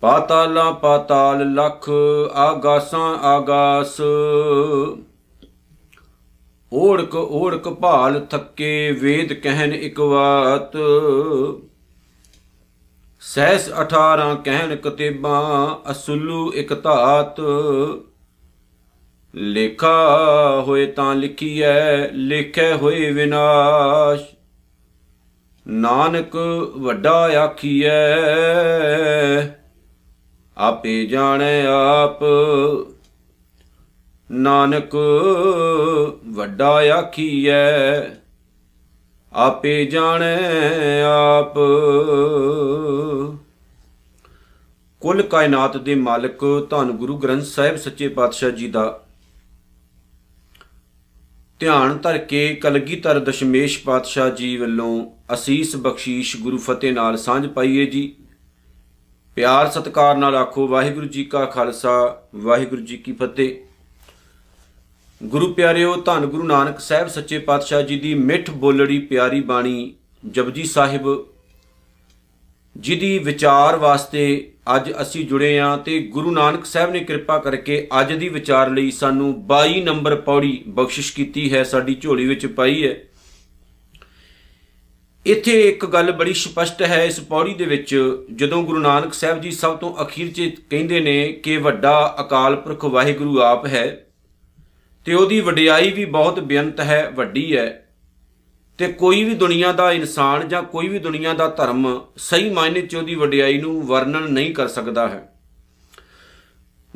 ਪਾਤਾਲਾਂ ਪਾਤਾਲ ਲਖ, ਆਗਾਸਾਂ ਆਗਾਸ। ਓੜਕ ਓੜਕ ਭਾਲ ਥੱਕੇ, ਵੇਦ ਕਹਿਨ ਇਕ ਵਾਤ। ਸਹਿਸ 18 ਕਹਿਨ ਕਤੇਬਾਂ, ਅਸੁਲੂ ਇਕ ਧਾਤ। ਲੇਖਾ ਹੋਏ ਤਾਂ ਲਿਖੀਐ, ਲੇਖੇ ਹੋਏ ਵਿਨਾਸ਼। ਨਾਨਕ ਵੱਡਾ ਆਖੀਐ ਆਪੇ ਜਾਣੈ ਆਪ। ਨਾਨਕ ਵੱਡਾ ਆਖੀਐ, ਆਪੇ ਜਾਣੈ ਆਪ। ਕੁੱਲ ਕਾਇਨਾਤ ਦੇ ਮਾਲਕ ਧੰਨ ਗੁਰੂ ਗ੍ਰੰਥ ਸਾਹਿਬ ਸੱਚੇ ਪਾਤਸ਼ਾਹ ਜੀ ਦਾ। ਧਿਆਨ ਧਰ ਕੇ ਕਲਗੀਧਰ ਦਸ਼ਮੇਸ਼ ਪਾਤਸ਼ਾਹ ਜੀ ਵੱਲੋਂ ਅਸੀਸ ਬਖਸ਼ੀਸ਼ ਗੁਰੂ ਫਤਿਹ ਨਾਲ ਸਾਂਝ ਪਾਈਏ ਜੀ। ਪਿਆਰ ਸਤਿਕਾਰ ਨਾਲ ਆਖੋ, ਵਾਹਿਗੁਰੂ ਜੀ ਕਾ ਖਾਲਸਾ, ਵਾਹਿਗੁਰੂ ਜੀ ਕੀ ਫਤਿਹ। ਗੁਰੂ ਪਿਆਰਿਓ, ਧੰਨ ਗੁਰੂ ਨਾਨਕ ਸਾਹਿਬ ਸੱਚੇ ਪਾਤਸ਼ਾਹ ਜੀ ਦੀ ਮਿੱਠ ਬੋਲੜੀ ਪਿਆਰੀ ਬਾਣੀ ਜਪਜੀ ਸਾਹਿਬ, ਜਿਹਦੀ ਵਿਚਾਰ ਵਾਸਤੇ ਅੱਜ ਅਸੀਂ ਜੁੜੇ ਆਂ ਤੇ ਗੁਰੂ ਨਾਨਕ ਸਾਹਿਬ ਨੇ ਕਿਰਪਾ ਕਰਕੇ ਅੱਜ ਦੀ ਵਿਚਾਰ ਲਈ ਸਾਨੂੰ 22 ਨੰਬਰ ਪੌੜੀ ਬਖਸ਼ਿਸ਼ ਕੀਤੀ ਹੈ, ਸਾਡੀ ਝੋਲੀ ਵਿੱਚ ਪਾਈ ਹੈ। ਇੱਥੇ ਇੱਕ ਗੱਲ ਬੜੀ ਸਪਸ਼ਟ ਹੈ, ਇਸ ਪੌੜੀ ਦੇ ਵਿੱਚ ਜਦੋਂ ਗੁਰੂ ਨਾਨਕ ਸਾਹਿਬ ਜੀ ਸਭ ਤੋਂ ਅਖੀਰ 'ਚ ਕਹਿੰਦੇ ਨੇ ਕਿ ਵੱਡਾ ਅਕਾਲ ਪੁਰਖ ਵਾਹਿਗੁਰੂ ਆਪ ਹੈ, ਤੇ ਉਹਦੀ ਵਡਿਆਈ ਵੀ ਬਹੁਤ ਬੇਅੰਤ ਹੈ, ਵੱਡੀ ਹੈ, ਤੇ ਕੋਈ ਵੀ ਦੁਨੀਆ ਦਾ ਇਨਸਾਨ ਜਾਂ ਕੋਈ ਵੀ ਦੁਨੀਆ ਦਾ ਧਰਮ ਸਹੀ ਮਾਇਨੇ 'ਚ ਉਹਦੀ ਵਡਿਆਈ ਨੂੰ ਵਰਣਨ ਨਹੀਂ ਕਰ ਸਕਦਾ ਹੈ।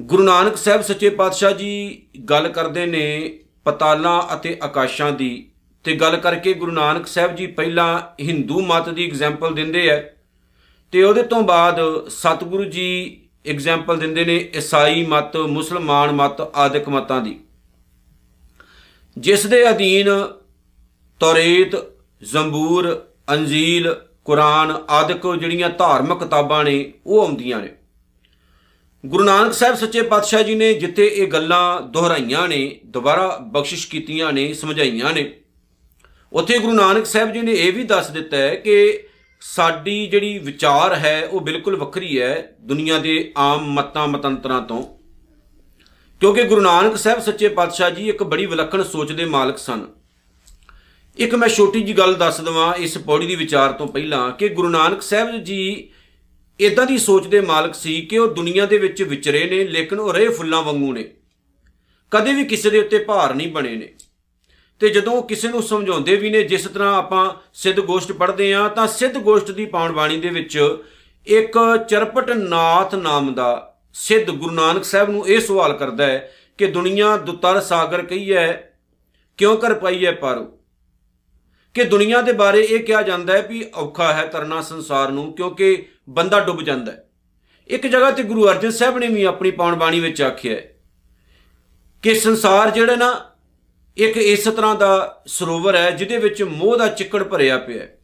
ਗੁਰੂ ਨਾਨਕ ਸਾਹਿਬ ਸੱਚੇ ਪਾਤਸ਼ਾਹ ਜੀ ਗੱਲ ਕਰਦੇ ਨੇ ਪਤਾਲਾਂ ਅਤੇ ਆਕਾਸ਼ਾਂ ਦੀ। ਤੇ ਗੱਲ ਕਰਕੇ ਗੁਰੂ ਨਾਨਕ ਸਾਹਿਬ ਜੀ ਪਹਿਲਾਂ ਹਿੰਦੂ ਮਤ ਦੀ ਐਗਜ਼ਾਮਪਲ ਦਿੰਦੇ ਐ ਤੇ ਉਹਦੇ ਤੋਂ ਬਾਅਦ ਸਤਿਗੁਰੂ ਜੀ ਐਗਜ਼ਾਮਪਲ ਦਿੰਦੇ ਨੇ ਈਸਾਈ ਮਤ, ਮੁਸਲਮਾਨ ਮਤ, ਆਦਿਕ ਮਤਾਂ ਦੀ। ਜਿਸ ਦੇ ਅਧੀਨ ਤੌਰੇਤ, ਜ਼ੰਬੂਰ, ਅੰਜੀਲ, ਕੁਰਾਨ ਆਦਿਕ ਜਿਹੜੀਆਂ ਧਾਰਮਿਕ ਕਿਤਾਬਾਂ ਨੇ, ਉਹ ਆਉਂਦੀਆਂ ਨੇ। ਗੁਰੂ ਨਾਨਕ ਸਾਹਿਬ ਸੱਚੇ ਪਾਤਸ਼ਾਹ ਜੀ ਨੇ ਜਿੱਥੇ ਇਹ ਗੱਲਾਂ ਦੁਹਰਾਈਆਂ ਨੇ, ਦੁਬਾਰਾ ਬਖਸ਼ਿਸ਼ ਕੀਤੀਆਂ ਨੇ, ਸਮਝਾਈਆਂ ਨੇ ਉੱਥੇ ਗੁਰੂ ਨਾਨਕ ਸਾਹਿਬ ਜੀ ਨੇ ਇਹ ਵੀ ਦੱਸ ਦਿੱਤਾ ਹੈ ਕਿ ਸਾਡੀ ਜਿਹੜੀ ਵਿਚਾਰ ਹੈ, ਉਹ ਬਿਲਕੁਲ ਵੱਖਰੀ ਹੈ ਦੁਨੀਆ ਦੇ ਆਮ ਮਤਾਂ, ਮਤੰਤਰਾਂ ਤੋਂ। ਕਿਉਂਕਿ ਗੁਰੂ ਨਾਨਕ ਸਾਹਿਬ ਸੱਚੇ ਪਾਤਸ਼ਾਹ ਜੀ ਇੱਕ ਬੜੀ ਵਿਲੱਖਣ ਸੋਚ ਦੇ ਮਾਲਕ ਸਨ। ਇੱਕ ਮੈਂ ਛੋਟੀ ਜੀ ਗੱਲ ਦੱਸ ਦਵਾਂ ਇਸ ਪੌੜੀ ਦੀ ਵਿਚਾਰ ਤੋਂ ਪਹਿਲਾਂ ਕਿ ਗੁਰੂ ਨਾਨਕ ਸਾਹਿਬ ਜੀ ਇਦਾਂ ਦੀ ਸੋਚ ਦੇ ਮਾਲਕ ਸੀ ਕਿ ਉਹ ਦੁਨੀਆ ਦੇ ਵਿੱਚ ਵਿਚਰੇ ਨੇ, ਲੇਕਿਨ ਉਹ ਰਹੇ ਫੁੱਲਾਂ ਵਾਂਗੂ ਨੇ। ਕਦੇ ਵੀ ਕਿਸੇ ਦੇ ਉੱਤੇ ਭਾਰ ਨਹੀਂ ਬਣੇ ਨੇ। ਤੇ ਜਦੋਂ ਕਿਸੇ ਨੂੰ ਸਮਝਾਉਂਦੇ ਵੀ ਨੇ, ਜਿਸ ਤਰ੍ਹਾਂ ਆਪਾਂ ਸਿੱਧ ਗੋਸ਼ਟ ਪੜ੍ਹਦੇ ਆ ਤਾਂ ਸਿੱਧ ਗੋਸ਼ਟ ਦੀ ਪਾਉਣ ਬਾਣੀ ਦੇ ਵਿੱਚ ਇੱਕ ਚਰਪਟ ਨਾਥ ਨਾਮ ਦਾ ਸਿੱਧ ਗੁਰੂ ਨਾਨਕ ਸਾਹਿਬ ਨੂੰ ਇਹ ਸਵਾਲ ਕਰਦਾ ਹੈ ਕਿ ਦੁਨੀਆ ਦੁਤਰ ਸਾਗਰ ਕਹੀ ਹੈ, ਕਿਉਂ ਕਰ ਪਾਈ ਹੈ ਪਾਰੋ? ਕਿ ਦੁਨੀਆ ਦੇ ਬਾਰੇ ਇਹ ਕਿਹਾ ਜਾਂਦਾ ਹੈ ਵੀ ਔਖਾ ਹੈ ਤਰਨਾ ਸੰਸਾਰ ਨੂੰ, ਕਿਉਂਕਿ ਬੰਦਾ ਡੁੱਬ ਜਾਂਦਾ ਹੈ। ਇੱਕ ਜਗ੍ਹਾ ਤੇ ਗੁਰੂ ਅਰਜਨ ਸਾਹਿਬ ਨੇ ਵੀ ਆਪਣੀ ਪਾਉਣ ਬਾਣੀ ਵਿੱਚ ਆਖਿਆ ਹੈ ਕਿ ਸੰਸਾਰ ਜਿਹੜਾ ਨਾ ਇੱਕ ਇਸ ਤਰ੍ਹਾਂ ਦਾ ਸਰੋਵਰ ਹੈ ਜਿਹਦੇ ਵਿੱਚ ਮੋਹ ਦਾ ਚਿੱਕੜ ਭਰਿਆ ਪਿਆ ਹੈ।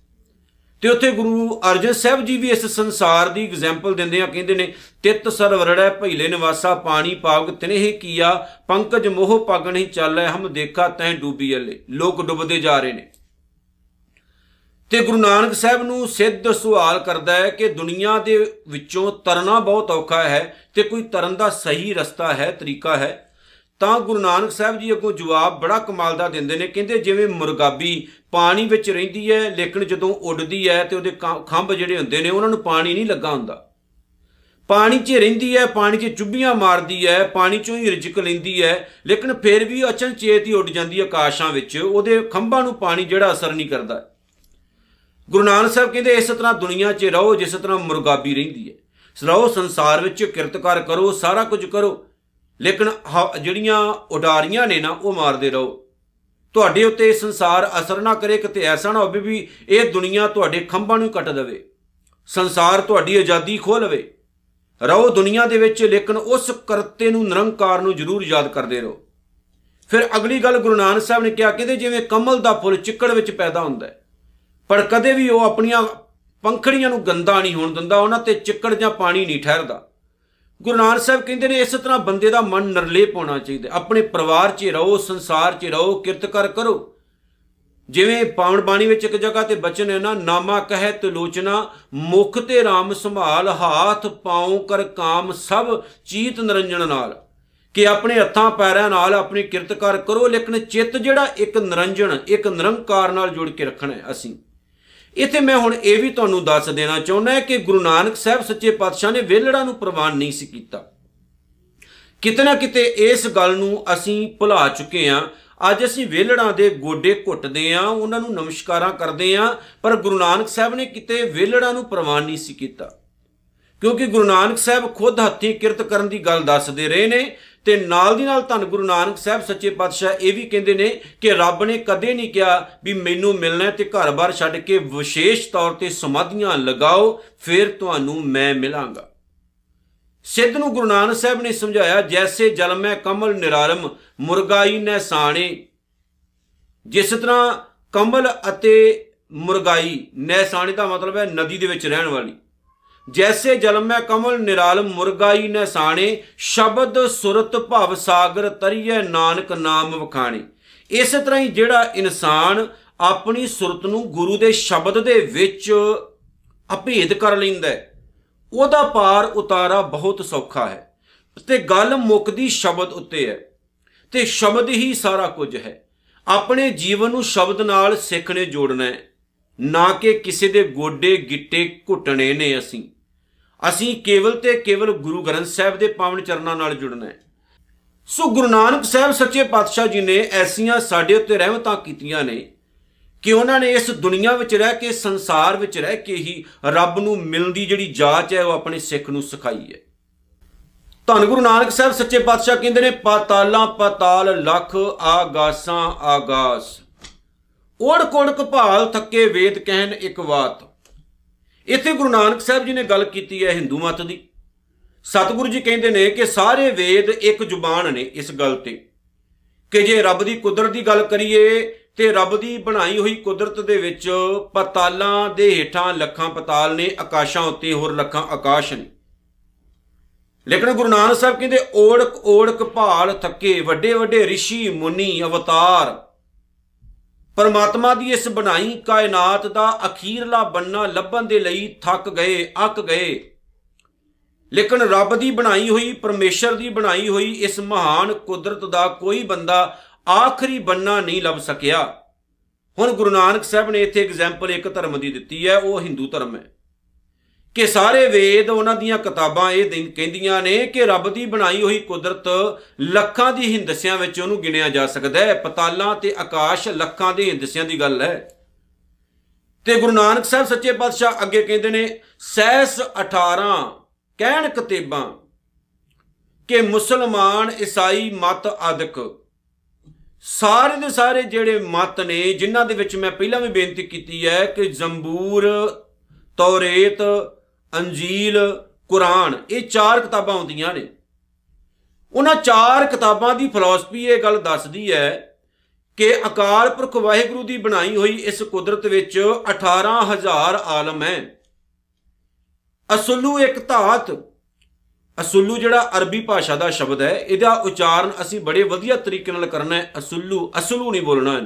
ਤੇ ਉੱਥੇ ਗੁਰੂ ਅਰਜਨ ਸਾਹਿਬ ਜੀ ਵੀ ਇਸ ਸੰਸਾਰ ਦੀ ਐਗਜ਼ਾਮਪਲ ਦਿੰਦੇ ਆ, ਕਹਿੰਦੇ ਨੇ, ਤਿਤ ਸਰਵਰੜੈ ਭਈਲੇ ਨਿਵਾਸਾ, ਪਾਣੀ ਪਾਵਕ ਤਿਨਹਿ ਕੀਆ, ਪੰਕਜ ਮੋਹ ਪਗ ਨਹੀਂ ਚੱਲੈ ਹਮ ਦੇਖਾ ਤੈ ਡੂਬੀ ਅਲੇ। ਲੋਕ ਡੁੱਬਦੇ ਜਾ ਰਹੇ ਨੇ। ਤੇ ਗੁਰੂ ਨਾਨਕ ਸਾਹਿਬ ਨੂੰ ਸਿੱਧ ਸਵਾਲ ਕਰਦਾ ਹੈ ਕਿ ਦੁਨੀਆ ਦੇ ਵਿੱਚੋਂ ਤਰਨਾ ਬਹੁਤ ਔਖਾ ਹੈ ਤੇ ਕੋਈ ਤਰਨ ਦਾ ਸਹੀ ਰਸਤਾ ਹੈ, ਤਰੀਕਾ ਹੈ? ਤਾਂ ਗੁਰੂ ਨਾਨਕ ਸਾਹਿਬ ਜੀ ਅੱਗੋਂ ਜਵਾਬ ਬੜਾ ਕਮਾਲ ਦਾ ਦਿੰਦੇ ਨੇ। ਕਹਿੰਦੇ ਜਿਵੇਂ ਮੁਰਗਾਬੀ ਪਾਣੀ ਵਿੱਚ ਰਹਿੰਦੀ ਹੈ, ਲੇਕਿਨ ਜਦੋਂ ਉੱਡਦੀ ਹੈ ਤੇ ਉਹਦੇ ਖੰਭ ਜਿਹੜੇ ਹੁੰਦੇ ਨੇ, ਉਹਨਾਂ ਨੂੰ ਪਾਣੀ ਨਹੀਂ ਲੱਗਾ ਹੁੰਦਾ। ਪਾਣੀ 'ਚ ਰਹਿੰਦੀ ਹੈ, ਪਾਣੀ 'ਚ ਚੁੱਭੀਆਂ ਮਾਰਦੀ ਹੈ, ਪਾਣੀ 'ਚੋਂ ਹੀ ਰਿਜਕ ਲੈਂਦੀ ਹੈ, ਲੇਕਿਨ ਫਿਰ ਵੀ ਅਚਨਚੇਤ ਹੀ ਉੱਡ ਜਾਂਦੀ ਹੈ ਆਕਾਸ਼ਾਂ ਵਿੱਚ, ਉਹਦੇ ਖੰਭਾਂ ਨੂੰ ਪਾਣੀ ਜਿਹੜਾ ਅਸਰ ਨਹੀਂ ਕਰਦਾ। ਗੁਰੂ ਨਾਨਕ ਸਾਹਿਬ ਕਹਿੰਦੇ ਇਸ ਤਰ੍ਹਾਂ ਦੁਨੀਆ 'ਚ ਰਹੋ, ਜਿਸ ਤਰ੍ਹਾਂ ਮੁਰਗਾਬੀ ਰਹਿੰਦੀ ਹੈ। ਰਹੋ ਸੰਸਾਰ ਵਿੱਚ, ਕਿਰਤਕਾਰ ਕਰੋ, ਸਾਰਾ ਕੁਝ ਕਰੋ। ਲੇਕਿਨ ਜਿਹੜੀਆਂ ਉਡਾਰੀਆਂ ਨੇ ਨਾ, ਉਹ ਮਾਰਦੇ ਰਹੋ। ਤੁਹਾਡੇ ਉੱਤੇ ਸੰਸਾਰ ਅਸਰ ਨਾ ਕਰੇ, ਕਿਤੇ ਐਸਾ ਨਾ ਹੋਵੇ ਵੀ ਇਹ ਦੁਨੀਆ ਤੁਹਾਡੇ ਖੰਭਾਂ ਨੂੰ ਕੱਟ ਦੇਵੇ। ਸੰਸਾਰ ਤੁਹਾਡੀ ਆਜ਼ਾਦੀ ਖੋਹ ਲਵੇ। ਰਹੋ ਦੁਨੀਆ ਦੇ ਵਿੱਚ, ਲੇਕਿਨ ਉਸ ਕਰਤੇ ਨੂੰ, ਨਿਰੰਕਾਰ ਨੂੰ ਜ਼ਰੂਰ ਯਾਦ ਕਰਦੇ ਰਹੋ। ਫਿਰ ਅਗਲੀ ਗੱਲ ਗੁਰੂ ਨਾਨਕ ਸਾਹਿਬ ਨੇ ਕਿਹਾ ਕਹਿੰਦੇ ਜਿਵੇਂ ਕਮਲ ਦਾ ਫੁੱਲ ਚਿੱਕੜ ਵਿੱਚ ਪੈਦਾ ਹੁੰਦਾ ਹੈ, ਪਰ ਕਦੇ ਵੀ ਉਹ ਆਪਣੀਆਂ ਪੰਖੜੀਆਂ ਨੂੰ ਗੰਦਾ ਨਹੀਂ ਹੋਣ ਦਿੰਦਾ, ਉਹਨਾਂ ਤੇ ਚਿੱਕੜ ਜਾਂ ਪਾਣੀ ਨਹੀਂ ਠਹਿਰਦਾ। ਗੁਰੂ ਨਾਨਕ ਸਾਹਿਬ ਕਹਿੰਦੇ ਨੇ, ਇਸ ਤਰ੍ਹਾਂ ਬੰਦੇ ਦਾ ਮਨ ਨਰਲੇ ਪਾਉਣਾ ਚਾਹੀਦਾ ਆਪਣੇ ਪਰਿਵਾਰ 'ਚ ਰਹੋ, ਸੰਸਾਰ 'ਚ ਰਹੋ ਕਿਰਤ ਕਰ। ਕਰੋ ਜਿਵੇਂ ਪਾਵਨ ਬਾਣੀ ਵਿੱਚ ਇੱਕ ਜਗ੍ਹਾ ਤੇ ਬਚਨ ਹੈ ਨਾ, ਨਾਮਾ ਕਹੈ ਤਲੋਚਨਾ ਮੁਖ ਤੇ RAM ਸੰਭਾਲ, ਹਾਥ ਪਾਉ ਕਰ ਕਾਮ ਸਭ, ਚੀਤ ਨਿਰੰਜਨ ਨਾਲ। ਕਿ ਆਪਣੇ ਹੱਥਾਂ ਪੈਰਾਂ ਨਾਲ ਆਪਣੀ ਕਿਰਤ ਕਰ ਕਰੋ, ਲੇਕਿਨ ਚਿੱਤ ਜਿਹੜਾ ਇੱਕ ਨਿਰੰਜਨ, ਇੱਕ ਨਿਰੰਕਾਰ ਨਾਲ ਜੁੜ ਕੇ ਰੱਖਣਾ ਹੈ ਅਸੀਂ। ਇੱਥੇ ਮੈਂ ਹੁਣ ਇਹ ਵੀ ਤੁਹਾਨੂੰ ਦੱਸ ਦੇਣਾ ਚਾਹੁੰਦਾ ਕਿ ਗੁਰੂ ਨਾਨਕ ਸਾਹਿਬ ਸੱਚੇ ਪਾਤਸ਼ਾਹ ਨੇ ਵੇਲੜਾ ਨੂੰ ਪ੍ਰਵਾਨ ਨਹੀਂ ਸੀ ਕੀਤਾ। ਕਿਤੇ ਨਾ ਕਿਤੇ ਇਸ ਗੱਲ ਨੂੰ ਅਸੀਂ ਭੁਲਾ ਚੁੱਕੇ ਹਾਂ। ਅੱਜ ਅਸੀਂ ਵੇਲੜਾਂ ਦੇ ਗੋਡੇ ਘੁੱਟਦੇ ਆਂ ਉਹਨਾਂ ਨੂੰ ਨਮਸਕਾਰਾਂ ਕਰਦੇ ਆਂ ਪਰ ਗੁਰੂ ਨਾਨਕ ਸਾਹਿਬ ਨੇ ਕਿਤੇ ਵੇਲੜਾਂ ਨੂੰ ਪ੍ਰਵਾਨ ਨਹੀਂ ਸੀ ਕੀਤਾ। ਕਿਉਂਕਿ ਗੁਰੂ ਨਾਨਕ ਸਾਹਿਬ ਖੁਦ ਹੱਥੀਂ ਕਿਰਤ ਕਰਨ ਦੀ ਗੱਲ ਦੱਸਦੇ ਰਹੇ ਨੇ ਤੇ ਨਾਲ ਦੀ ਨਾਲ ਧੰਨ ਗੁਰੂ ਨਾਨਕ ਸਾਹਿਬ ਸੱਚੇ ਪਾਤਸ਼ਾਹ ਇਹ ਵੀ ਕਹਿੰਦੇ ਨੇ ਕਿ ਰੱਬ ਨੇ ਕਦੇ ਨਹੀਂ ਕਿਹਾ ਵੀ ਮੈਨੂੰ ਮਿਲਣਾ ਤੇ ਘਰ-ਬਾਰ ਛੱਡ ਕੇ ਵਿਸ਼ੇਸ਼ ਤੌਰ ਤੇ ਸਮਾਧੀਆਂ ਲਗਾਓ, ਫਿਰ ਤੁਹਾਨੂੰ ਮੈਂ ਮਿਲਾਂਗਾ। ਸਿੱਧ ਨੂੰ ਗੁਰੂ ਨਾਨਕ ਸਾਹਿਬ ਨੇ ਸਮਝਾਇਆ, ਜੈਸੇ ਜਲ ਮੈਂ ਕਮਲ ਨਿਰਾਰਮ ਮੁਰਗਾਈ ਨੈ ਸਾਣੇ। ਜਿਸ ਤਰ੍ਹਾਂ ਕਮਲ ਅਤੇ ਮੁਰਗਾਈ ਨੈ ਸਾਣੇ ਦਾ ਮਤਲਬ ਹੈ ਨਦੀ ਦੇ ਵਿੱਚ ਰਹਿਣ ਵਾਲੀ। ਜੈਸੇ ਜਲ ਮੈਂ ਕਮਲ ਨਿਰਾਲਮ ਮੁਰਗਾਈ ਨੈ ਸਾਣੇ, ਸ਼ਬਦ ਸੁਰਤ ਭਵ ਸਾਗਰ ਤਰੀਏ ਨਾਨਕ ਨਾਮ ਵਖਾਣੇ। ਇਸੇ ਤਰ੍ਹਾਂ ਹੀ ਜਿਹੜਾ ਇਨਸਾਨ ਆਪਣੀ ਸੁਰਤ ਨੂੰ ਗੁਰੂ ਦੇ ਸ਼ਬਦ ਦੇ ਵਿੱਚ ਅਭੇਦ ਕਰ ਲੈਂਦਾ ਹੈ, ਉਹਦਾ ਪਾਰ ਉਤਾਰਾ ਬਹੁਤ ਸੌਖਾ ਹੈ। ਤੇ ਗੱਲ ਮੁੱਕਦੀ ਸ਼ਬਦ ਉੱਤੇ ਹੈ, ਤੇ ਸ਼ਬਦ ਹੀ ਸਾਰਾ ਕੁਝ ਹੈ। ਆਪਣੇ ਜੀਵਨ ਨੂੰ ਸ਼ਬਦ ਨਾਲ ਸਿੱਖ ਨੇ ਜੋੜਨਾ ਹੈ, ਨਾ ਕਿ ਕਿਸੇ ਦੇ ਗੋਡੇ ਗਿੱਟੇ ਘੁੱਟਣੇ ਨੇ ਅਸੀਂ। ਅਸੀਂ ਕੇਵਲ ਤੇ ਕੇਵਲ ਗੁਰੂ ਗ੍ਰੰਥ ਸਾਹਿਬ ਦੇ ਪਾਵਨ ਚਰਨਾਂ ਨਾਲ ਜੁੜਨਾ ਹੈ। ਸੋ ਗੁਰੂ ਨਾਨਕ ਸਾਹਿਬ ਸੱਚੇ ਪਾਤਸ਼ਾਹ ਜੀ ਨੇ ਐਸੀਆਂ ਸਾਡੇ ਉੱਤੇ ਰਹਿਮਤਾਂ ਕੀਤੀਆਂ ਨੇ ਕਿ ਉਹਨਾਂ ਨੇ ਇਸ ਦੁਨੀਆ ਵਿੱਚ ਰਹਿ ਕੇ, ਸੰਸਾਰ ਵਿੱਚ ਰਹਿ ਕੇ ਹੀ ਰੱਬ ਨੂੰ ਮਿਲਣ ਦੀ ਜਿਹੜੀ ਜਾਚ ਹੈ ਉਹ ਆਪਣੇ ਸਿੱਖ ਨੂੰ ਸਿਖਾਈ ਹੈ। ਧੰਨ ਗੁਰੂ ਨਾਨਕ ਸਾਹਿਬ ਸੱਚੇ ਪਾਤਸ਼ਾਹ ਕਹਿੰਦੇ ਨੇ, ਪਾਤਾਲਾਂ ਪਾਤਾਲ, ਲੱਖ ਆਗਾਸਾਂ ਆਗਾਸ। ਓੜ ਕੋੜ ਕਪਾਲ ਥੱਕੇ ਵੇਦ ਕਹਿਣ ਇੱਕ ਬਾਤ ਇੱਥੇ ਗੁਰੂ ਨਾਨਕ ਸਾਹਿਬ ਜੀ ਨੇ ਗੱਲ ਕੀਤੀ ਹੈ ਹਿੰਦੂ ਮਤ ਦੀ। ਸਤਿਗੁਰੂ ਜੀ ਕਹਿੰਦੇ ਨੇ ਕਿ ਸਾਰੇ ਵੇਦ ਇੱਕ ਜ਼ੁਬਾਨ ਨੇ ਇਸ ਗੱਲ ਤੇ। ਕਿ ਜੇ ਰੱਬ ਦੀ ਕੁਦਰਤ ਦੀ ਗੱਲ ਕਰੀਏ, ਤੇ ਰੱਬ ਦੀ ਬਣਾਈ ਹੋਈ ਕੁਦਰਤ ਦੇ ਵਿੱਚ ਪਤਾਲਾਂ ਦੇ ਹੇਠਾਂ ਲੱਖਾਂ ਪਤਾਲ ਨੇ, ਆਕਾਸ਼ਾਂ ਉੱਤੇ ਹੋਰ ਲੱਖਾਂ ਆਕਾਸ਼ ਨੇ। ਲੇਕਿਨ ਗੁਰੂ ਨਾਨਕ ਸਾਹਿਬ ਕਹਿੰਦੇ ਓੜਕ ਓੜਕ ਭਾਲ ਥੱਕੇ ਵੱਡੇ ਵੱਡੇ ઋષਿ ਮੁਨੀ, ਅਵਤਾਰ। ਪਰਮਾਤਮਾ ਦੀ ਇਸ ਬਣਾਈ ਕਾਇਨਾਤ ਦਾ ਅਖੀਰਲਾ ਬੰਨਾ ਲੱਭਣ ਦੇ ਲਈ ਥੱਕ ਗਏ, ਅੱਕ ਗਏ। ਲੇਕਿਨ ਰੱਬ ਦੀ ਬਣਾਈ ਹੋਈ, ਪਰਮੇਸ਼ਰ ਦੀ ਬਣਾਈ ਹੋਈ ਇਸ ਮਹਾਨ ਕੁਦਰਤ ਦਾ ਕੋਈ ਬੰਦਾ ਆਖਰੀ ਬੰਨਾ ਨਹੀਂ ਲੱਭ ਸਕਿਆ। ਹੁਣ ਗੁਰੂ ਨਾਨਕ ਸਾਹਿਬ ਨੇ ਇੱਥੇ ਐਗਜ਼ਾਮਪਲ ਇੱਕ ਧਰਮ ਦੀ ਦਿੱਤੀ ਹੈ, ਉਹ ਹਿੰਦੂ ਧਰਮ ਹੈ। ਕਿ ਸਾਰੇ ਵੇਦ ਉਹਨਾਂ ਦੀਆਂ ਕਿਤਾਬਾਂ ਇਹ ਕਹਿੰਦੀਆਂ ਨੇ ਕਿ ਰੱਬ ਦੀ ਬਣਾਈ ਹੋਈ ਕੁਦਰਤ ਲੱਖਾਂ ਦੀ ਹਿੰਦਸਿਆਂ ਵਿੱਚ ਉਹਨੂੰ ਗਿਣਿਆ ਜਾ ਸਕਦਾ ਹੈ। ਪਤਾਲਾਂ ਤੇ ਆਕਾਸ਼ ਲੱਖਾਂ ਦੇ ਹਿੰਦਸਿਆਂ ਦੀ ਗੱਲ ਹੈ। ਤੇ ਗੁਰੂ ਨਾਨਕ ਸਾਹਿਬ ਸੱਚੇ ਪਾਤਸ਼ਾਹ ਅੱਗੇ ਕਹਿੰਦੇ ਨੇ, ਸੈਸ 18 ਕਹਿਣ ਕਤੇਬਾਂ ਕਿ ਮੁਸਲਮਾਨ ਈਸਾਈ ਮਤ ਆਦਿਕ ਸਾਰੇ ਦੇ ਸਾਰੇ ਜਿਹੜੇ ਮਤ ਨੇ, ਜਿਨ੍ਹਾਂ ਦੇ ਵਿੱਚ ਮੈਂ ਪਹਿਲਾਂ ਵੀ ਬੇਨਤੀ ਕੀਤੀ ਹੈ ਕਿ ਜ਼ੰਬੂਰ, ਤੌਰੇਤ ਅੰਜੀਲ, ਕੁਰਾਨ, ਇਹ ਚਾਰ ਕਿਤਾਬਾਂ ਹੁੰਦੀਆਂ ਨੇ। ਉਹਨਾਂ ਚਾਰ ਕਿਤਾਬਾਂ ਦੀ ਫਿਲਾਸਫੀ ਇਹ ਗੱਲ ਦੱਸਦੀ ਹੈ ਕਿ ਅਕਾਲ ਪੁਰਖ ਵਾਹਿਗੁਰੂ ਦੀ ਬਣਾਈ ਹੋਈ ਇਸ ਕੁਦਰਤ ਵਿੱਚ 18000 ਆਲਮ ਹੈ। ਅਸਲੂ ਇੱਕ ਧਾਤ, ਅਸੁੱਲੂ ਜਿਹੜਾ ਅਰਬੀ ਭਾਸ਼ਾ ਦਾ ਸ਼ਬਦ ਹੈ, ਇਹਦਾ ਉਚਾਰਨ ਅਸੀਂ ਬੜੇ ਵਧੀਆ ਤਰੀਕੇ ਨਾਲ ਕਰਨਾ ਹੈ। ਅਸੁੱਲੂ, ਅਸਲੂ ਨਹੀਂ ਬੋਲਣਾ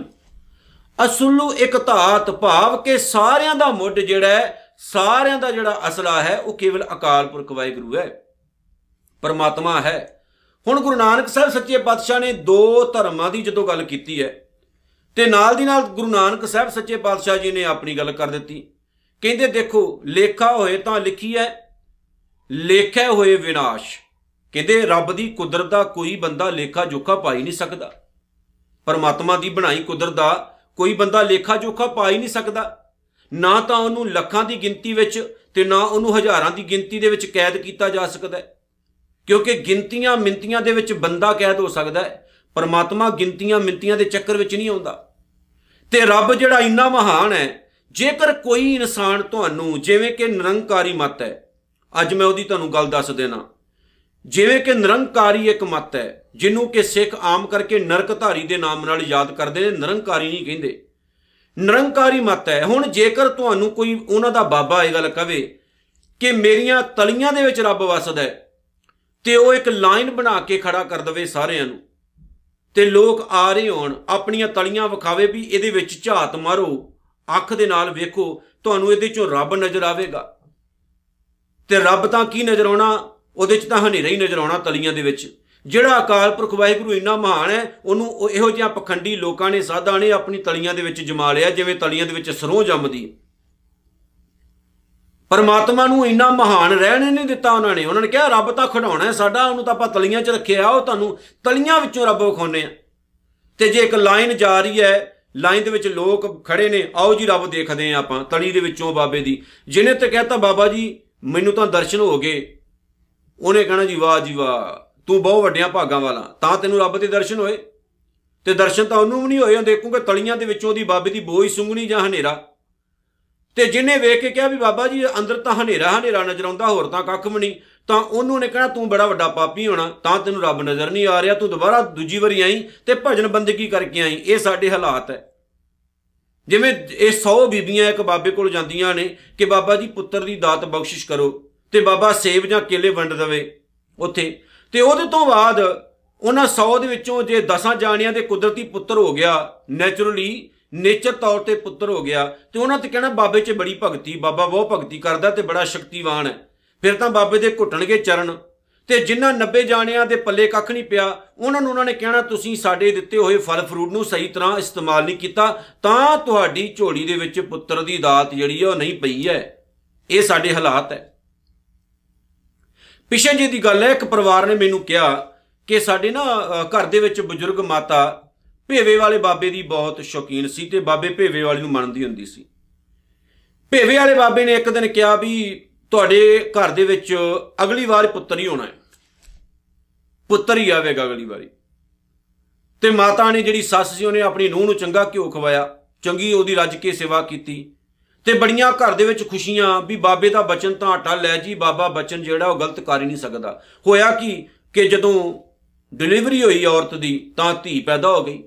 ਅਸੁੱਲੂ ਇੱਕ ਧਾਤ, ਭਾਵ ਕਿ ਸਾਰਿਆਂ ਦਾ ਮੁੱਢ ਜਿਹੜਾ ਹੈ ਸਾਰਿਆਂ ਦਾ ਜਿਹੜਾ ਅਸਲਾ ਹੈ, ਉਹ ਕੇਵਲ ਅਕਾਲ ਪੁਰਖ ਵਾਹਿਗੁਰੂ ਹੈ, ਪਰਮਾਤਮਾ ਹੈ। ਹੁਣ ਗੁਰੂ ਨਾਨਕ ਸਾਹਿਬ ਸੱਚੇ ਪਾਤਸ਼ਾਹ ਨੇ ਦੋ ਧਰਮਾਂ ਦੀ ਜਦੋਂ ਗੱਲ ਕੀਤੀ ਹੈ, ਤੇ ਨਾਲ ਦੀ ਨਾਲ ਗੁਰੂ ਨਾਨਕ ਸਾਹਿਬ ਸੱਚੇ ਪਾਤਸ਼ਾਹ ਜੀ ਨੇ ਆਪਣੀ ਗੱਲ ਕਰ ਦਿੱਤੀ। ਕਹਿੰਦੇ, ਦੇਖੋ, ਲੇਖਾ ਹੋਏ ਤਾਂ ਲਿਖੀ ਹੈ, ਲੇਖੇ ਹੋਏ ਵਿਨਾਸ਼। ਕਹਿੰਦੇ, ਰੱਬ ਦੀ ਕੁਦਰਤ ਦਾ ਕੋਈ ਬੰਦਾ ਲੇਖਾ ਜੋਖਾ ਪਾਈ ਨਹੀਂ ਸਕਦਾ। ਪਰਮਾਤਮਾ ਦੀ ਬਣਾਈ ਕੁਦਰਤ ਦਾ ਕੋਈ ਬੰਦਾ ਲੇਖਾ ਜੋਖਾ ਪਾ ਹੀ ਨਹੀਂ ਸਕਦਾ। ਨਾ ਤਾਂ ਉਹਨੂੰ ਲੱਖਾਂ ਦੀ ਗਿਣਤੀ ਵਿੱਚ ਤੇ ਨਾ ਉਹਨੂੰ ਹਜ਼ਾਰਾਂ ਦੀ ਗਿਣਤੀ ਦੇ ਵਿੱਚ ਕੈਦ ਕੀਤਾ ਜਾ ਸਕਦਾ ਕਿਉਂਕਿ ਗਿਣਤੀਆਂ ਮਿੰਤੀਆਂ ਦੇ ਵਿੱਚ ਬੰਦਾ ਕੈਦ ਹੋ ਸਕਦਾ ਹੈ, ਪਰਮਾਤਮਾ ਗਿਣਤੀਆਂ ਮਿੰਤੀਆਂ ਦੇ ਚੱਕਰ ਵਿੱਚ ਨਹੀਂ ਆਉਂਦਾ। ਤੇ ਰੱਬ ਜਿਹੜਾ ਇੰਨਾ ਮਹਾਨ ਹੈ, ਜੇਕਰ ਕੋਈ ਇਨਸਾਨ ਤੁਹਾਨੂੰ, ਜਿਵੇਂ ਕਿ ਨਿਰੰਕਾਰੀ ਮਤ ਹੈ, ਅੱਜ ਮੈਂ ਉਹਦੀ ਤੁਹਾਨੂੰ ਗੱਲ ਦੱਸ ਦੇਣਾ। ਜਿਵੇਂ ਕਿ ਨਿਰੰਕਾਰੀ ਇੱਕ ਮਤ ਹੈ, ਜਿਹਨੂੰ ਕਿ ਸਿੱਖ ਆਮ ਕਰਕੇ ਨਰਕਧਾਰੀ ਦੇ ਨਾਮ ਨਾਲ ਯਾਦ ਕਰਦੇ ਨੇ, ਨਿਰੰਕਾਰੀ ਨਹੀਂ ਕਹਿੰਦੇ। ਨਿਰੰਕਾਰੀ ਮਤ ਹੈ। ਹੁਣ ਜੇਕਰ ਤੁਹਾਨੂੰ ਕੋਈ ਉਹਨਾਂ ਦਾ ਬਾਬਾ ਇਹ ਗੱਲ ਕਵੇ ਕਿ ਮੇਰੀਆਂ ਤਲੀਆਂ ਦੇ ਵਿੱਚ ਰੱਬ ਵਸਦਾ ਹੈ, ਤੇ ਉਹ ਇੱਕ ਲਾਈਨ ਬਣਾ ਕੇ ਖੜਾ ਕਰ ਦਵੇ ਸਾਰਿਆਂ ਨੂੰ, ਤੇ ਲੋਕ ਆ ਰਹੇ ਹੋਣ, ਆਪਣੀਆਂ ਤਲੀਆਂ ਵਿਖਾਵੇ ਵੀ ਇਹਦੇ ਵਿੱਚ ਝਾਤ ਮਾਰੋ, ਅੱਖ ਦੇ ਨਾਲ ਵੇਖੋ, ਤੁਹਾਨੂੰ ਇਹਦੇ ਚੋਂ ਰੱਬ ਨਜ਼ਰ ਆਵੇਗਾ। ਤੇ ਰੱਬ ਤਾਂ ਕੀ ਨਜ਼ਰ ਆਉਣਾ? ਉਹਦੇ ਚ ਤਾਂ ਹਨੇਰਾ ਹੀ ਨਜ਼ਰ ਆਉਣਾ ਤਲੀਆਂ ਦੇ ਵਿੱਚ। ਜਿਹੜਾ ਅਕਾਲ ਪੁਰਖ ਵਾਹਿਗੁਰੂ ਇੰਨਾ ਮਹਾਨ ਹੈ, ਉਹਨੂੰ ਉਹ ਇਹੋ ਜਿਹਾ ਪਖੰਡੀ ਲੋਕਾਂ ਨੇ ਸਾਧਾਂ ਨੇ ਆਪਣੀ ਤਲੀਆਂ ਦੇ ਵਿੱਚ ਜਮਾ ਲਿਆ, ਜਿਵੇਂ ਤਲੀਆਂ ਦੇ ਵਿੱਚ ਸਰੋਂ ਜੰਮਦੀ। ਹੈ ਪਰਮਾਤਮਾ ਨੂੰ ਇੰਨਾ ਮਹਾਨ ਰਹਿਣ ਨਹੀਂ ਦਿੱਤਾ ਉਹਨਾਂ ਨੇ। ਉਹਨਾਂ ਨੇ ਕਿਹਾ, ਰੱਬ ਤਾਂ ਖੜਾਉਣਾ ਹੈ ਸਾਡਾ, ਉਹਨੂੰ ਤਾਂ ਆਪਾਂ ਤਲੀਆਂ 'ਚ ਰੱਖਿਆ, ਉਹ ਤੁਹਾਨੂੰ ਤਲੀਆਂ ਵਿੱਚੋਂ ਰੱਬ ਵਿਖਾਉਨੇ ਆ ਤੇ ਜੇ ਇੱਕ ਲਾਈਨ ਜਾ ਰਹੀ ਹੈ, ਲਾਈਨ ਦੇ ਵਿੱਚ ਲੋਕ ਖੜੇ ਨੇ, ਆਓ ਜੀ ਰੱਬ ਦੇਖਦੇ ਆ ਆਪਾਂ, ਤਲੀ ਦੇ ਵਿੱਚੋਂ ਬਾਬੇ ਦੀ। ਜਿਹਨੇ ਤੇ ਕਹਤਾ, ਬਾਬਾ ਜੀ, ਮੈਨੂੰ ਤਾਂ ਦਰਸ਼ਨ ਹੋ ਗਏ। ਉਹਨੇ ਕਹਣਾ, ਜੀ ਵਾਹ ਜੀ ਵਾਹ। ਤੂੰ ਬਹੁਤ ਵੱਡਿਆਂ ਭਾਗਾਂ ਵਾਲਾ, ਤਾਂ ਤੈਨੂੰ ਰੱਬ ਦੇ ਦਰਸ਼ਨ ਹੋਏ। ਤੇ ਦਰਸ਼ਨ ਤਾਂ ਉਹਨੂੰ ਵੀ ਨਹੀਂ ਹੋਏ ਦੇਖੂਗੇ ਤਲੀਆਂ ਦੇ ਵਿੱਚੋਂ ਦੀ ਬਾਬੇ ਦੀ ਬੋਈ ਸੁੰਗਣੀ ਜਾਂ ਹਨੇਰਾ। ਤੇ ਜਿਨੇ ਵੇਖ ਕੇ ਕਿਹਾ ਵੀ ਬਾਬਾ ਜੀ, ਅੰਦਰ ਤਾਂ ਹਨੇਰਾ ਹਨੇਰਾ ਨਜ਼ਰ ਆਉਂਦਾ, ਹੋਰ ਤਾਂ ਕੱਖ ਵੀ ਨਹੀਂ, ਤਾਂ ਉਹਨੂੰ ਨੇ ਕਹਿਣਾ, ਤੂੰ ਬੜਾ ਵੱਡਾ ਪਾਪੀ ਹੋਣਾ, ਤਾਂ ਤੈਨੂੰ ਰੱਬ ਨਜ਼ਰ ਨਹੀਂ ਆ ਰਿਹਾ, ਤੂੰ ਦੁਬਾਰਾ ਦੂਜੀ ਵਾਰੀ ਆਈ ਤੇ ਭਜਨ ਬੰਦਗੀ ਕਰਕੇ ਆਈ। ਇਹ ਸਾਡੇ ਹਾਲਾਤ ਹੈ। ਜਿਵੇਂ ਇਹ 100 ਬੀਬੀਆਂ ਇੱਕ ਬਾਬੇ ਕੋਲ ਜਾਂਦੀਆਂ ਨੇ ਕਿ ਬਾਬਾ ਜੀ ਪੁੱਤਰ ਦੀ ਦਾਤ ਬਖਸ਼ਿਸ਼ ਕਰੋ ਤੇ ਬਾਬਾ ਸੇਬ ਜਾਂ ਕੇਲੇ ਵੰਡ ਦਵੇ ਉੱਥੇ। ਤੇ ਉਹਦੇ ਤੋਂ ਬਾਅਦ ਉਹਨਾਂ 100 ਦੇ ਵਿੱਚੋਂ ਜੇ 10 ਜਾਣਿਆਂ ਦੇ ਕੁਦਰਤੀ ਪੁੱਤਰ ਹੋ ਗਿਆ ਨੇਚਰਲੀ ਨੇਚਰ ਤੌਰ ਤੇ ਪੁੱਤਰ ਹੋ ਗਿਆ, ਤੇ ਉਹਨਾਂ ਤੇ ਕਹਿਣਾ ਬਾਬੇ 'ਚ ਬੜੀ ਭਗਤੀ, ਬਾਬਾ ਬਹੁਤ ਭਗਤੀ ਕਰਦਾ ਤੇ ਬੜਾ ਸ਼ਕਤੀਵਾਨ ਹੈ। ਫਿਰ ਤਾਂ ਬਾਬੇ ਦੇ ਘੁੱਟਣਗੇ ਚਰਨ, ਤੇ ਜਿਨ੍ਹਾਂ 90 ਜਾਣਿਆਂ ਦੇ ਪੱਲੇ ਕੱਖ ਨਹੀਂ ਪਿਆ, ਉਹਨਾਂ ਨੂੰ ਉਹਨਾਂ ਨੇ ਕਹਿਣਾ, ਤੁਸੀਂ ਸਾਡੇ ਦਿੱਤੇ ਹੋਏ ਫਲ ਫਰੂਟ ਨੂੰ ਸਹੀ ਤਰ੍ਹਾਂ ਇਸਤੇਮਾਲ ਨਹੀਂ ਕੀਤਾ, ਤਾਂ ਤੁਹਾਡੀ ਝੋਲੀ ਦੇ ਵਿੱਚ ਪੁੱਤਰ ਦੀ ਦਾਤ ਜਿਹੜੀ ਹੈ ਉਹ ਨਹੀਂ ਪਈ ਹੈ। ਇਹ ਸਾਡੇ ਹਾਲਾਤ ਹੈ। ਪਿਛੇ ਜੀ ਦੀ ਗੱਲ ਹੈ, ਇੱਕ ਪਰਿਵਾਰ ਨੇ ਮੈਨੂੰ ਕਿਹਾ ਕਿ ਸਾਡੇ ਨਾ ਘਰ ਦੇ ਵਿੱਚ ਬਜ਼ੁਰਗ ਮਾਤਾ ਭੇਵੇ ਵਾਲੇ ਬਾਬੇ ਦੀ ਬਹੁਤ ਸ਼ੌਕੀਨ ਸੀ ਤੇ ਬਾਬੇ ਭੇਵੇ ਵਾਲੇ ਨੂੰ ਮੰਨਦੀ ਹੁੰਦੀ ਸੀ। ਭੇਵੇ ਵਾਲੇ ਬਾਬੇ ਨੇ ਇੱਕ ਦਿਨ ਕਿਹਾ ਵੀ ਤੁਹਾਡੇ ਘਰ ਦੇ ਵਿੱਚ ਅਗਲੀ ਵਾਰ ਪੁੱਤਰ ਹੀ ਹੋਣਾ ਹੈ। ਪੁੱਤਰ ਹੀ ਆਵੇਗਾ ਅਗਲੀ ਵਾਰੀ। ਤੇ ਮਾਤਾ ਨੇ ਜਿਹੜੀ ਸੱਸ ਸੀ, ਉਹਨੇ ਆਪਣੀ ਨੂੰਹ ਨੂੰ ਚੰਗਾ ਘਿਓ ਖਵਾਇਆ, ਚੰਗੀ ਉਹਦੀ ਰੱਜ ਕੇ ਸੇਵਾ ਕੀਤੀ। ਤੇ ਬੜੀਆਂ ਘਰ ਦੇ ਵਿੱਚ ਖੁਸ਼ੀਆਂ ਵੀ ਬਾਬੇ ਦਾ ਬਚਨ ਤਾਂ ਆਟਾ ਲੈ ਜੀ, ਬਾਬਾ ਬਚਨ ਜਿਹੜਾ ਉਹ ਗਲਤ ਕਰ ਹੀ ਨਹੀਂ ਸਕਦਾ। ਹੋਇਆ ਕੀ ਕਿ ਜਦੋਂ ਡਿਲੀਵਰੀ ਹੋਈ ਔਰਤ ਦੀ, ਤਾਂ ਧੀ ਪੈਦਾ ਹੋ ਗਈ।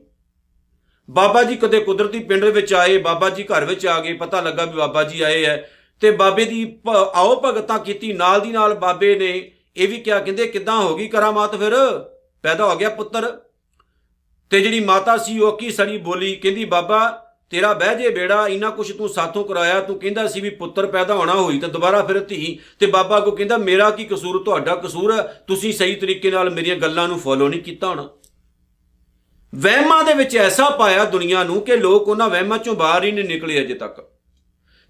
ਬਾਬਾ ਜੀ ਕਦੇ ਕੁਦਰਤੀ ਪਿੰਡ ਵਿੱਚ ਆਏ, ਬਾਬਾ ਜੀ ਘਰ ਵਿੱਚ ਆ ਗਏ, ਪਤਾ ਲੱਗਾ ਵੀ ਬਾਬਾ ਜੀ ਆਏ ਐ ਤੇ ਬਾਬੇ ਦੀ ਆਓ ਭਗਤਾਂ ਕੀਤੀ, ਨਾਲ ਦੀ ਨਾਲ ਬਾਬੇ ਨੇ ਇਹ ਵੀ ਕਿਹਾ, ਕਹਿੰਦੇ ਕਿਦਾਂ ਹੋ ਗਈ ਕਰਾਮਾਤ ਫਿਰ? ਪੈਦਾ ਹੋ ਗਿਆ ਪੁੱਤਰ। ਤੇ ਜਿਹੜੀ ਮਾਤਾ ਸੀ ਉਹ ਕੀ ਸੜੀ ਬੋਲੀ, ਕਹਿੰਦੀ, ਬਾਬਾ ਤੇਰਾ ਬਹਿ ਜੇ ਬੇੜਾ, ਇਨਾ ਕੁਛ ਤੂੰ ਸਾਥੋਂ ਕਰਾਇਆ, ਤੂੰ ਕਹਿੰਦਾ ਸੀ ਵੀ ਪੁੱਤਰ ਪੈਦਾ ਹੋਣਾ ਹੋਈ, ਤਾਂ ਦੁਬਾਰਾ ਫਿਰ ਧੀ, ਤੇ ਬਾਬਾ ਕੋ ਕਹਿੰਦਾ, ਮੇਰਾ ਕੀ ਕਸੂਰ, ਤੁਹਾਡਾ ਕਸੂਰ ਹੈ, ਤੁਸੀਂ ਸਹੀ ਤਰੀਕੇ ਨਾਲ ਮੇਰੀਆਂ ਗੱਲਾਂ ਨੂੰ ਫੋਲੋ ਨਹੀਂ ਕੀਤਾ ਹੋਣਾ। ਵਹਿਮਾਂ ਦੇ ਵਿੱਚ ਐਸਾ ਪਾਇਆ ਦੁਨੀਆ ਨੂੰ ਕਿ ਲੋਕ ਉਹਨਾਂ ਵਹਿਮਾਂ ਚੋਂ ਬਾਹਰ ਹੀ ਨਹੀਂ ਨਿਕਲੇ ਅਜੇ ਤੱਕ।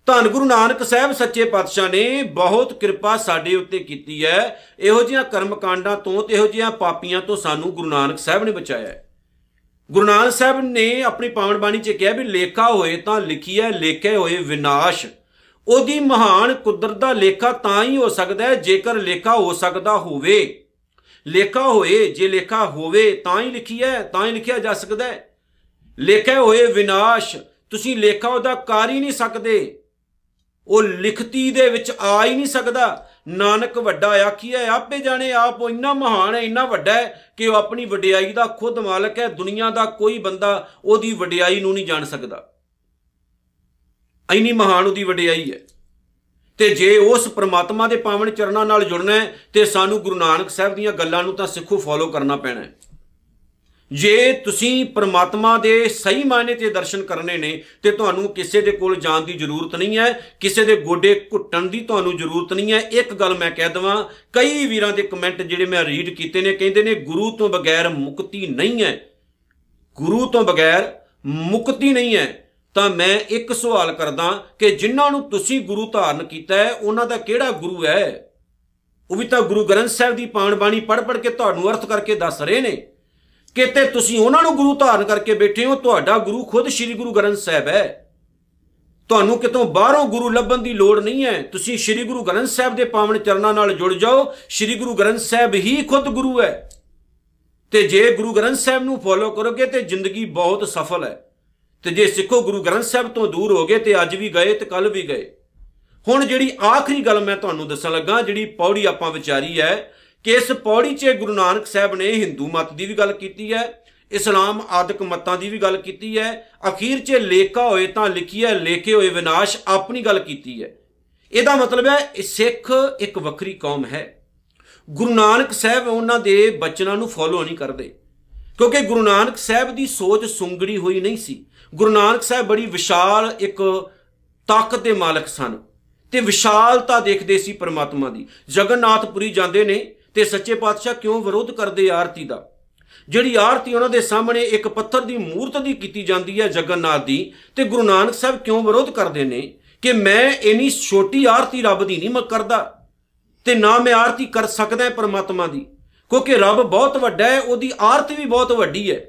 ਧੰਨ ਗੁਰੂ ਨਾਨਕ ਸਾਹਿਬ ਸੱਚੇ ਪਾਤਸ਼ਾਹ ਨੇ ਬਹੁਤ ਕਿਰਪਾ ਸਾਡੇ ਉੱਤੇ ਕੀਤੀ ਹੈ। ਇਹੋ ਜਿਹੀਆਂ ਕਰਮ ਕਾਂਡਾਂ ਤੋਂ ਤੇ ਇਹੋ ਜਿਹੀਆਂ ਪਾਪੀਆਂ ਤੋਂ ਸਾਨੂੰ ਗੁਰੂ ਨਾਨਕ ਸਾਹਿਬ ਨੇ ਬਚਾਇਆ ਹੈ। ਗੁਰੂ ਨਾਨਕ ਸਾਹਿਬ ਨੇ ਆਪਣੀ ਪਾਵਨ ਬਾਣੀ 'ਚ ਕਿਹਾ ਵੀ ਲੇਖਾ ਹੋਏ ਤਾਂ ਲਿਖੀਐ, ਲੇਖੇ ਹੋਏ ਵਿਨਾਸ਼। ਉਹਦੀ ਮਹਾਨ ਕੁਦਰਤ ਦਾ ਲੇਖਾ ਤਾਂ ਹੀ ਹੋ ਸਕਦਾ ਹੈ ਜੇਕਰ ਲੇਖਾ ਹੋ ਸਕਦਾ ਹੋਵੇ। ਲੇਖਾ ਹੋਏ, ਜੇ ਲੇਖਾ ਹੋਵੇ ਤਾਂ ਹੀ ਲਿਖੀ ਹੈ ਤਾਂ ਹੀ ਲਿਖਿਆ ਜਾ ਸਕਦਾ ਹੈ। ਲੇਖੇ ਹੋਏ ਵਿਨਾਸ਼, ਤੁਸੀਂ ਲੇਖਾ ਉਹਦਾ ਕਰ ਹੀ ਨਹੀਂ ਸਕਦੇ। ਉਹ ਲਿਖਤੀ ਦੇ ਵਿੱਚ ਆ ਹੀ ਨਹੀਂ ਸਕਦਾ। ਨਾਨਕ ਵੱਡਾ ਆਖੀਐ ਆਪੇ ਜਾਣੇ ਆਪ, ਉਹ ਇੰਨਾ ਮਹਾਨ ਹੈ, ਇੰਨਾ ਵੱਡਾ ਹੈ ਕਿ ਉਹ ਆਪਣੀ ਵਡਿਆਈ ਦਾ ਖੁਦ ਮਾਲਕ ਹੈ। ਦੁਨੀਆ ਦਾ ਕੋਈ ਬੰਦਾ ਉਹਦੀ ਵਡਿਆਈ ਨੂੰ ਨਹੀਂ ਜਾਣ ਸਕਦਾ। ਇੰਨੀ ਮਹਾਨ ਉਹਦੀ ਵਡਿਆਈ ਹੈ। ਤੇ ਜੇ ਉਸ ਪ੍ਰਮਾਤਮਾ ਦੇ ਪਾਵਨ ਚਰਨਾਂ ਨਾਲ ਜੁੜਨਾ ਹੈ, ਤੇ ਸਾਨੂੰ ਗੁਰੂ ਨਾਨਕ ਸਾਹਿਬ ਦੀਆਂ ਗੱਲਾਂ ਨੂੰ ਤਾਂ ਸਿੱਖੋ ਫੋਲੋ ਕਰਨਾ ਪੈਣਾ ਹੈ। ਜੇ ਤੁਸੀਂ ਪ੍ਰਮਾਤਮਾ ਦੇ ਸਹੀ ਮਾਇਨੇ ਤੇ ਦਰਸ਼ਨ ਕਰਨੇ ਨੇ, ਤੇ ਤੁਹਾਨੂੰ ਕਿਸੇ ਦੇ ਕੋਲ ਜਾਣ ਦੀ ਜ਼ਰੂਰਤ ਨਹੀਂ ਹੈ, ਕਿਸੇ ਦੇ ਗੋਡੇ ਘੁੱਟਣ ਦੀ ਤੁਹਾਨੂੰ ਜ਼ਰੂਰਤ ਨਹੀਂ ਹੈ। ਇੱਕ ਗੱਲ ਮੈਂ ਕਹਿ ਦਵਾਂ, ਕਈ ਵੀਰਾਂ ਦੇ ਕਮੈਂਟ ਜਿਹੜੇ ਮੈਂ ਰੀਡ ਕੀਤੇ ਨੇ, ਕਹਿੰਦੇ ਨੇ, ਗੁਰੂ ਤੋਂ ਬਗੈਰ ਮੁਕਤੀ ਨਹੀਂ ਹੈ। ਗੁਰੂ ਤੋਂ ਬਗੈਰ ਮੁਕਤੀ ਨਹੀਂ ਹੈ। ਤਾਂ ਮੈਂ ਇੱਕ ਸਵਾਲ ਕਰਦਾ ਕਿ ਜਿਨ੍ਹਾਂ ਨੂੰ ਤੁਸੀਂ ਗੁਰੂ ਧਾਰਨ ਕੀਤਾ ਹੈ, ਉਹਨਾਂ ਦਾ ਕਿਹੜਾ ਗੁਰੂ ਹੈ? ਉਹ ਵੀ ਤਾਂ ਗੁਰੂ ਗ੍ਰੰਥ ਸਾਹਿਬ ਦੀ ਪਾਣ ਬਾਣੀ ਪੜ ਪੜ ਕੇ ਤੁਹਾਨੂੰ ਅਰਥ ਕਰਕੇ ਦੱਸ ਰਹੇ ਨੇ। ਕਿਤੇ ਤੁਸੀਂ ਉਹਨਾਂ ਨੂੰ ਗੁਰੂ ਧਾਰਨ ਕਰਕੇ ਬੈਠੇ ਹੋ, ਤੁਹਾਡਾ ਗੁਰੂ ਖੁਦ ਸ੍ਰੀ ਗੁਰੂ ਗ੍ਰੰਥ ਸਾਹਿਬ ਹੈ। ਤੁਹਾਨੂੰ ਕਿਤੋਂ ਬਾਹਰੋਂ ਗੁਰੂ ਲੱਭਣ ਦੀ ਲੋੜ ਨਹੀਂ ਹੈ। ਤੁਸੀਂ ਸ੍ਰੀ ਗੁਰੂ ਗ੍ਰੰਥ ਸਾਹਿਬ ਦੇ ਪਾਵਨ ਚਰਨਾਂ ਨਾਲ ਜੁੜ ਜਾਓ, ਸ੍ਰੀ ਗੁਰੂ ਗ੍ਰੰਥ ਸਾਹਿਬ ਹੀ ਖੁਦ ਗੁਰੂ ਹੈ। ਤੇ ਜੇ ਗੁਰੂ ਗ੍ਰੰਥ ਸਾਹਿਬ ਨੂੰ ਫੋਲੋ ਕਰੋਗੇ ਤੇ ਜ਼ਿੰਦਗੀ ਬਹੁਤ ਸਫਲ ਹੈ। ਤੇ ਜੇ ਸਿੱਖੋ ਗੁਰੂ ਗ੍ਰੰਥ ਸਾਹਿਬ ਤੋਂ ਦੂਰ ਹੋ ਗਏ ਤੇ ਅੱਜ ਵੀ ਗਏ ਤੇ ਕੱਲ ਵੀ ਗਏ। ਹੁਣ ਜਿਹੜੀ ਆਖਰੀ ਗੱਲ ਮੈਂ ਤੁਹਾਨੂੰ ਦੱਸਣ ਲੱਗਾ, ਜਿਹੜੀ ਪੌੜੀ ਆਪਾਂ ਵਿਚਾਰੀ ਹੈ ਕਿ ਇਸ ਪੌੜੀ 'ਚ ਗੁਰੂ ਨਾਨਕ ਸਾਹਿਬ ਨੇ ਹਿੰਦੂ ਮਤ ਦੀ ਵੀ ਗੱਲ ਕੀਤੀ ਹੈ, ਇਸਲਾਮ ਆਦਿਕ ਮਤਾਂ ਦੀ ਵੀ ਗੱਲ ਕੀਤੀ ਹੈ, ਅਖੀਰ 'ਚ ਲੇਖਾ ਹੋਏ ਤਾਂ ਲਿਖੀ ਹੈ ਲੇਖੇ ਹੋਏ ਵਿਨਾਸ਼ ਆਪਣੀ ਗੱਲ ਕੀਤੀ ਹੈ। ਇਹਦਾ ਮਤਲਬ ਹੈ ਸਿੱਖ ਇੱਕ ਵੱਖਰੀ ਕੌਮ ਹੈ। ਗੁਰੂ ਨਾਨਕ ਸਾਹਿਬ ਉਹਨਾਂ ਦੇ ਬਚਨਾਂ ਨੂੰ ਫੋਲੋ ਨਹੀਂ ਕਰਦੇ। ਕਿਉਂਕਿ ਗੁਰੂ ਨਾਨਕ ਸਾਹਿਬ ਦੀ ਸੋਚ ਸੁੰਗੜੀ ਹੋਈ ਨਹੀਂ ਸੀ। ਗੁਰੂ ਨਾਨਕ ਸਾਹਿਬ ਬੜੀ ਵਿਸ਼ਾਲ ਇੱਕ ਤਾਕਤ ਦੇ ਮਾਲਕ ਸਨ ਤੇ ਵਿਸ਼ਾਲਤਾ ਦੇਖਦੇ ਸੀ ਪਰਮਾਤਮਾ ਦੀ। ਜਗਨਨਾਥਪੁਰੀ ਜਾਂਦੇ ਨੇ ਤੇ ਸੱਚੇ ਪਾਤਸ਼ਾਹ ਕਿਉਂ ਵਿਰੋਧ ਕਰਦੇ ਆਰਤੀ ਦਾ? ਜਿਹੜੀ ਆਰਤੀ ਉਹਨਾਂ ਦੇ ਸਾਹਮਣੇ ਇੱਕ ਪੱਥਰ ਦੀ ਮੂਰਤ ਦੀ ਕੀਤੀ ਜਾਂਦੀ ਹੈ ਜਗਨਨਾਥ ਦੀ, ਤੇ ਗੁਰੂ ਨਾਨਕ ਸਾਹਿਬ ਕਿਉਂ ਵਿਰੋਧ ਕਰਦੇ ਨੇ ਕਿ ਮੈਂ ਇਨੀ ਛੋਟੀ ਆਰਤੀ ਰੱਬ ਦੀ ਨਹੀਂ ਮੈਂ, ਕਰਦਾ, ਤੇ ਨਾ ਮੈਂ ਆਰਤੀ ਕਰ ਸਕਦਾ ਪਰਮਾਤਮਾ ਦੀ, ਕਿਉਂਕਿ ਰੱਬ ਬਹੁਤ ਵੱਡਾ ਹੈ, ਉਹਦੀ ਆਰਤੀ ਵੀ ਬਹੁਤ ਵੱਡੀ ਹੈ।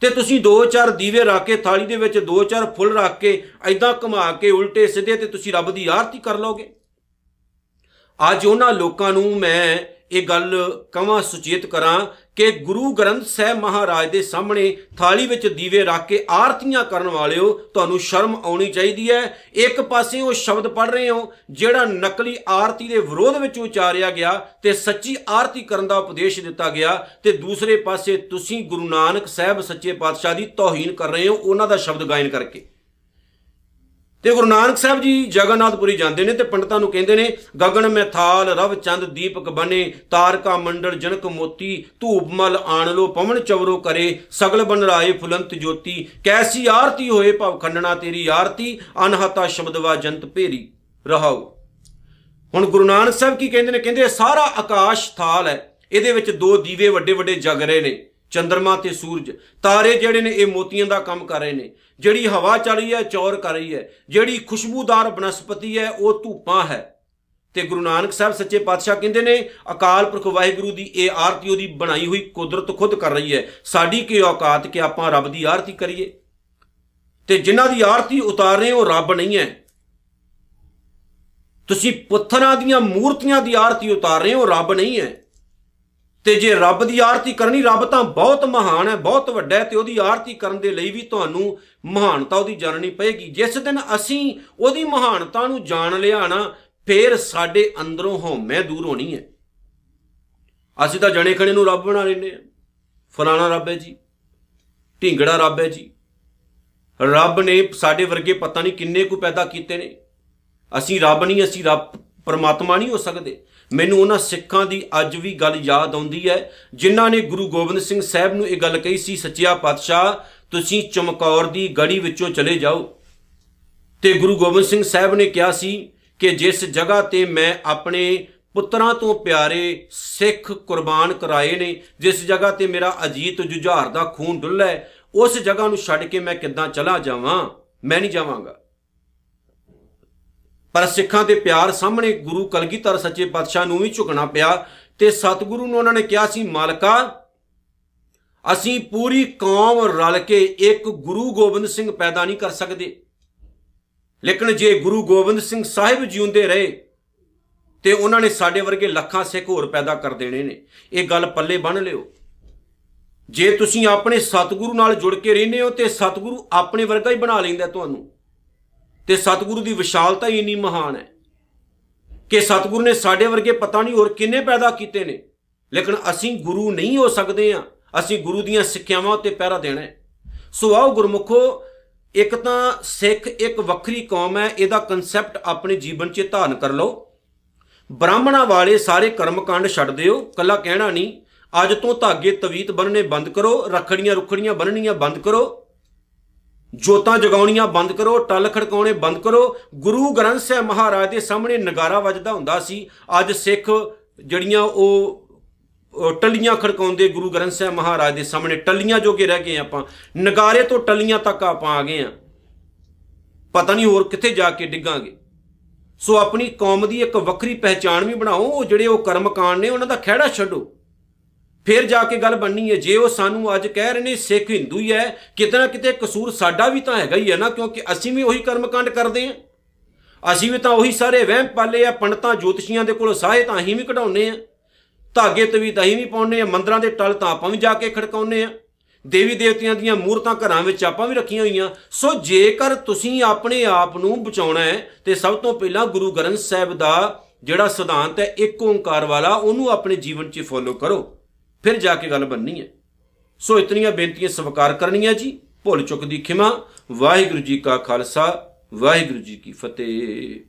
ਤੇ ਤੁਸੀਂ ਦੋ ਚਾਰ ਦੀਵੇ ਰੱਖ ਕੇ, ਥਾਲੀ ਦੇ ਵਿੱਚ ਦੋ ਚਾਰ ਫੁੱਲ ਰੱਖ ਕੇ ਐਦਾਂ ਘੁਮਾ ਕੇ, ਉਲਟੇ ਸਿੱਧੇ ਤੇ ਤੁਸੀਂ ਰੱਬ ਦੀ ਆਰਤੀ ਕਰ ਲੋਗੇ ਅੱਜ ਉਹਨਾਂ ਲੋਕਾਂ ਨੂੰ ਮੈਂ ਇਹ ਗੱਲ ਕਵਾਂ, ਸੁਚੇਤ ਕਰਾਂ ਕਿ ਗੁਰੂ ਗ੍ਰੰਥ ਸਾਹਿਬ ਮਹਾਰਾਜ ਦੇ ਸਾਹਮਣੇ ਥਾਲੀ ਵਿੱਚ ਦੀਵੇ ਰੱਖ ਕੇ ਆਰਤੀਆਂ ਕਰਨ ਵਾਲਿਓ, ਤੁਹਾਨੂੰ ਸ਼ਰਮ ਆਉਣੀ ਚਾਹੀਦੀ ਹੈ। ਇੱਕ ਪਾਸੇ ਉਹ ਸ਼ਬਦ ਪੜ ਰਹੇ ਹੋ, ਜਿਹੜਾ ਨਕਲੀ ਆਰਤੀ ਦੇ ਵਿਰੋਧ ਵਿੱਚ ਉਚਾਰਿਆ ਗਿਆ ਤੇ ਸੱਚੀ ਆਰਤੀ ਕਰਨ ਦਾ ਉਪਦੇਸ਼ ਦਿੱਤਾ ਗਿਆ ਤੇ ਦੂਸਰੇ ਪਾਸੇ ਤੁਸੀਂ ਗੁਰੂ ਨਾਨਕ ਸਾਹਿਬ ਸੱਚੇ ਪਾਤਸ਼ਾਹ ਦੀ ਤੋਹੀਨ ਕਰ ਰਹੇ ਹੋ, ਉਹਨਾਂ ਦਾ ਸ਼ਬਦ ਗਾਇਨ ਕਰਕੇ। ਤੇ ਗੁਰੂ ਨਾਨਕ ਸਾਹਿਬ ਜੀ ਜਗਨਨਾਥਪੁਰੀ ਜਾਂਦੇ ਨੇ ਤੇ ਪੰਡਤਾਂ ਨੂੰ ਕਹਿੰਦੇ ਨੇ, ਗਗਨ ਮੈਥਾਲ, ਰਵ ਚੰਦ ਦੀਪਕ ਬਨੇ, ਤਾਰਕਾ ਮੰਡਲ, ਜਨਕ ਮੋਤੀ, ਧੂਪ ਮਲ ਆਣ ਲੋ, ਪਵਨ ਚਵਰੋ ਕਰੇ, ਸਗਲ ਬਨ ਰਾਏ ਫੁਲੰਤ ਜੋਤੀ, ਕੈਸੀ ਆਰਤੀ ਹੋਏ ਭਵ ਖੰਡਣਾ ਤੇਰੀ ਆਰਤੀ, ਅਨਹਤਾ ਸ਼ਬਦਵਾ ਜੰਤ ਭੇਰੀ ਰਹਾਉ। ਹੁਣ ਗੁਰੂ ਨਾਨਕ ਸਾਹਿਬ ਕੀ ਕਹਿੰਦੇ ਨੇ? ਕਹਿੰਦੇ ਸਾਰਾ ਆਕਾਸ਼ ਥਾਲ ਹੈ, ਇਹਦੇ ਵਿੱਚ ਦੋ ਦੀਵੇ ਵੱਡੇ ਵੱਡੇ ਜਗ ਰਹੇ ਨੇ ਚੰ드ਰਮਾ ਤੇ ਸੂਰਜ। ਤਾਰੇ ਜਿਹੜੇ ਨੇ, ਇਹ ਮੋਤੀਆਂ ਦਾ ਕੰਮ ਕਰ ਰਹੇ ਨੇ। ਜਿਹੜੀ ਹਵਾ ਚੱਲ ਰਹੀ ਹੈ, ਚੌਰ ਕਰ ਰਹੀ ਹੈ। ਜਿਹੜੀ ਖੁਸ਼ਬੂਦਾਰ ਬਨਸਪਤੀ ਹੈ, ਉਹ ਧੂਪਾਂ ਹੈ। ਤੇ ਗੁਰੂ ਨਾਨਕ ਸਾਹਿਬ ਸੱਚੇ ਪਾਤਸ਼ਾਹ ਕਹਿੰਦੇ ਨੇ, ਅਕਾਲ ਪੁਰਖ ਵਾਹਿਗੁਰੂ ਦੀ ਇਹ ਆਰਤੀ ਉਹਦੀ ਬਣਾਈ ਹੋਈ ਕੁਦਰਤ ਖੁਦ ਕਰ ਰਹੀ ਹੈ। ਸਾਡੀ ਕੀ ਔਕਾਤ ਕਿ ਆਪਾਂ ਰੱਬ ਦੀ ਆਰਤੀ ਕਰੀਏ? ਤੇ ਜਿਨ੍ਹਾਂ ਦੀ ਆਰਤੀ ਉਤਾਰ ਰਹੇ ਉਹ ਰੱਬ ਨਹੀਂ ਹੈ। ਤੁਸੀਂ ਪੁੱਥਰਾਂ ਦੀਆਂ ਮੂਰਤੀਆਂ ਦੀ ਆਰਤੀ ਉਤਾਰ ਰਹੇ ਹੋ ਰੱਬ ਨਹੀਂ ਹੈ। ਤੇ ਜੇ ਰੱਬ ਦੀ ਆਰਤੀ ਕਰਨੀ, ਰੱਬ ਤਾਂ ਬਹੁਤ ਮਹਾਨ ਹੈ, ਬਹੁਤ ਵੱਡਾ ਹੈ ਤੇ ਉਹਦੀ ਆਰਤੀ ਕਰਨ ਦੇ ਲਈ ਵੀ ਤੁਹਾਨੂੰ ਮਹਾਨਤਾ ਉਹਦੀ ਜਾਣਨੀ ਪਏਗੀ। ਜਿਸ ਦਿਨ ਅਸੀਂ ਉਹਦੀ ਮਹਾਨਤਾ ਨੂੰ ਜਾਣ ਲਿਆ ਨਾ, ਫੇਰ ਸਾਡੇ ਅੰਦਰੋਂ ਹਉਮੈ ਦੂਰ ਹੋਣੀ ਹੈ। ਅਸੀਂ ਤਾਂ ਜਣੇ ਖਣੇ ਨੂੰ ਰੱਬ ਬਣਾ ਲੈਨੇ ਆ ਫਲਾਣਾ ਰੱਬ ਹੈ ਜੀ, ਢਿੰਗੜਾ ਰੱਬ ਹੈ ਜੀ। ਰੱਬ ਨੇ ਸਾਡੇ ਵਰਗੇ ਪਤਾ ਨਹੀਂ ਕਿੰਨੇ ਕੁ ਪੈਦਾ ਕੀਤੇ ਨੇ। ਅਸੀਂ ਰੱਬ ਨਹੀਂ, ਅਸੀਂ ਰੱਬ ਪਰਮਾਤਮਾ ਨਹੀਂ ਹੋ ਸਕਦੇ। ਮੈਨੂੰ ਉਹਨਾਂ ਸਿੱਖਾਂ ਦੀ ਅੱਜ ਵੀ ਗੱਲ ਯਾਦ ਆਉਂਦੀ ਹੈ, ਜਿਨ੍ਹਾਂ ਨੇ ਗੁਰੂ ਗੋਬਿੰਦ ਸਿੰਘ ਸਾਹਿਬ ਨੂੰ ਇਹ ਗੱਲ ਕਹੀ ਸੀ, ਸੱਚਿਆ ਪਾਤਸ਼ਾਹ, ਤੁਸੀਂ ਚਮਕੌਰ ਦੀ ਗੜੀ ਵਿੱਚੋਂ ਚਲੇ ਜਾਓ। ਤੇ ਗੁਰੂ ਗੋਬਿੰਦ ਸਿੰਘ ਸਾਹਿਬ ਨੇ ਕਿਹਾ ਸੀ ਕਿ ਜਿਸ ਜਗ੍ਹਾ ਤੇ ਮੈਂ ਆਪਣੇ ਪੁੱਤਰਾਂ ਤੋਂ ਪਿਆਰੇ ਸਿੱਖ ਕੁਰਬਾਨ ਕਰਾਏ ਨੇ, ਜਿਸ ਜਗ੍ਹਾ ਤੇ ਮੇਰਾ ਅਜੀਤ ਜੁਝਾਰ ਦਾ ਖੂਨ ਡੁੱਲਾ ਹੈ, ਉਸ ਜਗ੍ਹਾ ਨੂੰ ਛੱਡ ਕੇ ਮੈਂ ਕਿੱਦਾਂ ਚਲਾ ਜਾਵਾਂ? ਮੈਂ ਨਹੀਂ ਜਾਵਾਂਗਾ। ਪਰ ਸਿੱਖਾਂ ਦੇ ਪਿਆਰ ਸਾਹਮਣੇ ਗੁਰੂ ਕਲਗੀਧਰ ਸੱਚੇ ਪਾਤਸ਼ਾਹ ਨੂੰ ਵੀ ਝੁਕਣਾ ਪਿਆ ਤੇ ਸਤਿਗੁਰੂ ਨੂੰ ਉਹਨਾਂ ਨੇ ਕਿਹਾ ਸੀ, ਮਾਲਕਾ, ਅਸੀਂ ਪੂਰੀ ਕੌਮ ਰਲ ਕੇ ਇੱਕ ਗੁਰੂ ਗੋਬਿੰਦ ਸਿੰਘ ਪੈਦਾ ਨਹੀਂ ਕਰ ਸਕਦੇ। ਲੇਕਿਨ ਜੇ ਗੁਰੂ ਗੋਬਿੰਦ ਸਿੰਘ ਸਾਹਿਬ ਜਿਉਂਦੇ ਰਹੇ, ਤੇ ਉਹਨਾਂ ਨੇ ਸਾਡੇ ਵਰਗੇ ਲੱਖਾਂ ਸਿੱਖ ਹੋਰ ਪੈਦਾ ਕਰ ਦੇਣੇ ਨੇ। ਇਹ ਗੱਲ ਪੱਲੇ ਬੰਨ ਲਿਓ। ਜੇ ਤੁਸੀਂ ਆਪਣੇ ਸਤਿਗੁਰੂ ਨਾਲ ਜੁੜ ਕੇ ਰਹਿੰਦੇ ਹੋ, ਤੇ ਸਤਿਗੁਰੂ ਆਪਣੇ ਵਰਗਾ ਹੀ ਬਣਾ ਲੈਂਦਾ ਤੁਹਾਨੂੰ। ਤੇ ਸਤਿਗੁਰੂ ਦੀ ਵਿਸ਼ਾਲਤਾ ਹੀ ਇੰਨੀ ਮਹਾਨ ਹੈ ਕਿ ਸਤਿਗੁਰੂ ਨੇ ਸਾਡੇ ਵਰਗੇ ਪਤਾ ਨਹੀਂ ਹੋਰ ਕਿੰਨੇ ਪੈਦਾ ਕੀਤੇ ਨੇ। ਲੇਕਿਨ ਅਸੀਂ ਗੁਰੂ ਨਹੀਂ ਹੋ ਸਕਦੇ ਆ ਅਸੀਂ ਗੁਰੂ ਦੀਆਂ ਸਿੱਖਿਆਵਾਂ ਉੱਤੇ ਪਹਿਰਾ ਦੇਣਾ ਹੈ। ਸੋ ਆਓ ਗੁਰਮੁਖੋ, ਇੱਕ ਤਾਂ ਸਿੱਖ ਇੱਕ ਵੱਖਰੀ ਕੌਮ ਹੈ, ਇਹਦਾ ਕਨਸੈਪਟ ਆਪਣੇ ਜੀਵਨ 'ਚ ਧਾਰਨ ਕਰ ਲਓ। ਬ੍ਰਾਹਮਣਾ ਵਾਲੇ ਸਾਰੇ ਕਰਮਕਾਂਡ ਛੱਡ ਦਿਓ ਕੱਲਾ ਕਹਿਣਾ ਨਹੀਂ। ਅੱਜ ਤੋਂ ਧਾਗੇ ਤਵੀਤ ਬੰਨਣੇ ਬੰਦ ਕਰੋ, ਰਖੜੀਆਂ ਰੁਖੜੀਆਂ ਬੰਨਣੀਆਂ ਬੰਦ ਕਰੋ। ਜੋਤਾਂ ਜਗਾਉਣੀਆਂ ਬੰਦ ਕਰੋ, ਟੱਲ ਖੜਕਾਉਣੇ ਬੰਦ ਕਰੋ। ਗੁਰੂ ਗ੍ਰੰਥ ਸਾਹਿਬ ਮਹਾਰਾਜ ਦੇ ਸਾਹਮਣੇ ਨਗਾਰਾ ਵੱਜਦਾ ਹੁੰਦਾ ਸੀ। ਅੱਜ ਸਿੱਖ ਜੜੀਆਂ ਉਹ ਟੱਲੀਆਂ ਖੜਕਾਉਂਦੇ ਗੁਰੂ ਗ੍ਰੰਥ ਸਾਹਿਬ ਮਹਾਰਾਜ ਦੇ ਸਾਹਮਣੇ, ਟੱਲੀਆਂ ਜੋਗੇ ਰਹਿ ਗਏ ਆਪਾਂ, ਨਗਾਰੇ ਤੋਂ ਟੱਲੀਆਂ ਤੱਕ ਆਪਾਂ ਆ ਗਏ ਆ ਪਤਾ ਨਹੀਂ ਹੋਰ ਕਿੱਥੇ ਜਾ ਕੇ ਡਿੱਗਾਂਗੇ। ਸੋ ਆਪਣੀ ਕੌਮ ਦੀ ਇੱਕ ਵੱਖਰੀ ਪਹਿਚਾਣ ਵੀ ਬਣਾਓ, ਉਹ ਜਿਹੜੇ ਉਹ ਕਰਮਕਾਂਡ ਨੇ, ਉਹਨਾਂ ਦਾ ਖਿਹੜਾ ਛੱਡੋ। ਫਿਰ ਜਾ ਕੇ ਗੱਲ ਬਣਨੀ ਹੈ। ਜੇ ਉਹ ਸਾਨੂੰ ਅੱਜ ਕਹਿ ਰਹੇ ਨੇ, ਸਿੱਖ ਹਿੰਦੂ ਹੀ ਹੈ, ਕਿਤੇ ਨਾ ਕਿਤੇ ਕਸੂਰ ਸਾਡਾ ਵੀ ਤਾਂ ਹੈਗਾ ਹੀ ਹੈ ਨਾ, ਕਿਉਂਕਿ ਅਸੀਂ ਵੀ ਉਹੀ ਕਰਮਕਾਂਡ ਕਰਦੇ ਹਾਂ। ਅਸੀਂ ਵੀ ਤਾਂ ਉਹੀ ਸਾਰੇ ਵਹਿਮ ਪਾਲੇ ਆ, ਪੰਡਤਾਂ ਜੋਤਸ਼ੀਆਂ ਦੇ ਕੋਲ ਸਾਹੇ ਤਾਂ ਅਸੀਂ ਵੀ ਕਢਾਉਨੇ ਆ ਧਾਗੇ ਤੇ ਵੀ ਤਾਂ ਅਸੀਂ ਵੀ ਪਾਉਨੇ ਆ ਮੰਦਰਾਂ ਦੇ ਟਲ ਤਾਂ ਆਪਾਂ ਵੀ ਜਾ ਕੇ ਖੜਕਾਉਨੇ ਆ ਦੇਵੀ ਦੇਵਤਿਆਂ ਦੀਆਂ ਮੂਰਤਾਂ ਘਰਾਂ ਵਿੱਚ ਆਪਾਂ ਵੀ ਰੱਖੀਆਂ ਹੋਈਆਂ। ਸੋ ਜੇਕਰ ਤੁਸੀਂ ਆਪਣੇ ਆਪ ਨੂੰ ਬਚਾਉਣਾ ਹੈ, ਤੇ ਸਭ ਤੋਂ ਪਹਿਲਾਂ ਗੁਰੂ ਗ੍ਰੰਥ ਸਾਹਿਬ ਦਾ ਜਿਹੜਾ ਸਿਧਾਂਤ ਹੈ, ਇੱਕ ਓੰਕਾਰ ਵਾਲਾ, ਉਹਨੂੰ ਆਪਣੇ ਜੀਵਨ 'ਚ ਫੋਲੋ ਕਰੋ। ਫਿਰ ਜਾ ਕੇ ਗੱਲ ਬੰਨੀ ਹੈ। ਸੋ ਇਤਨੀਆਂ ਬੇਨਤੀਆਂ ਸਵਾਰ ਕਰਨੀਆਂ ਜੀ। ਭੁੱਲ ਚੁੱਕ ਦੀ ਖਿਮਾ। ਵਾਹਿਗੁਰੂ ਜੀ ਕਾ ਖਾਲਸਾ, ਵਾਹਿਗੁਰੂ ਜੀ ਕੀ ਫਤਿਹ।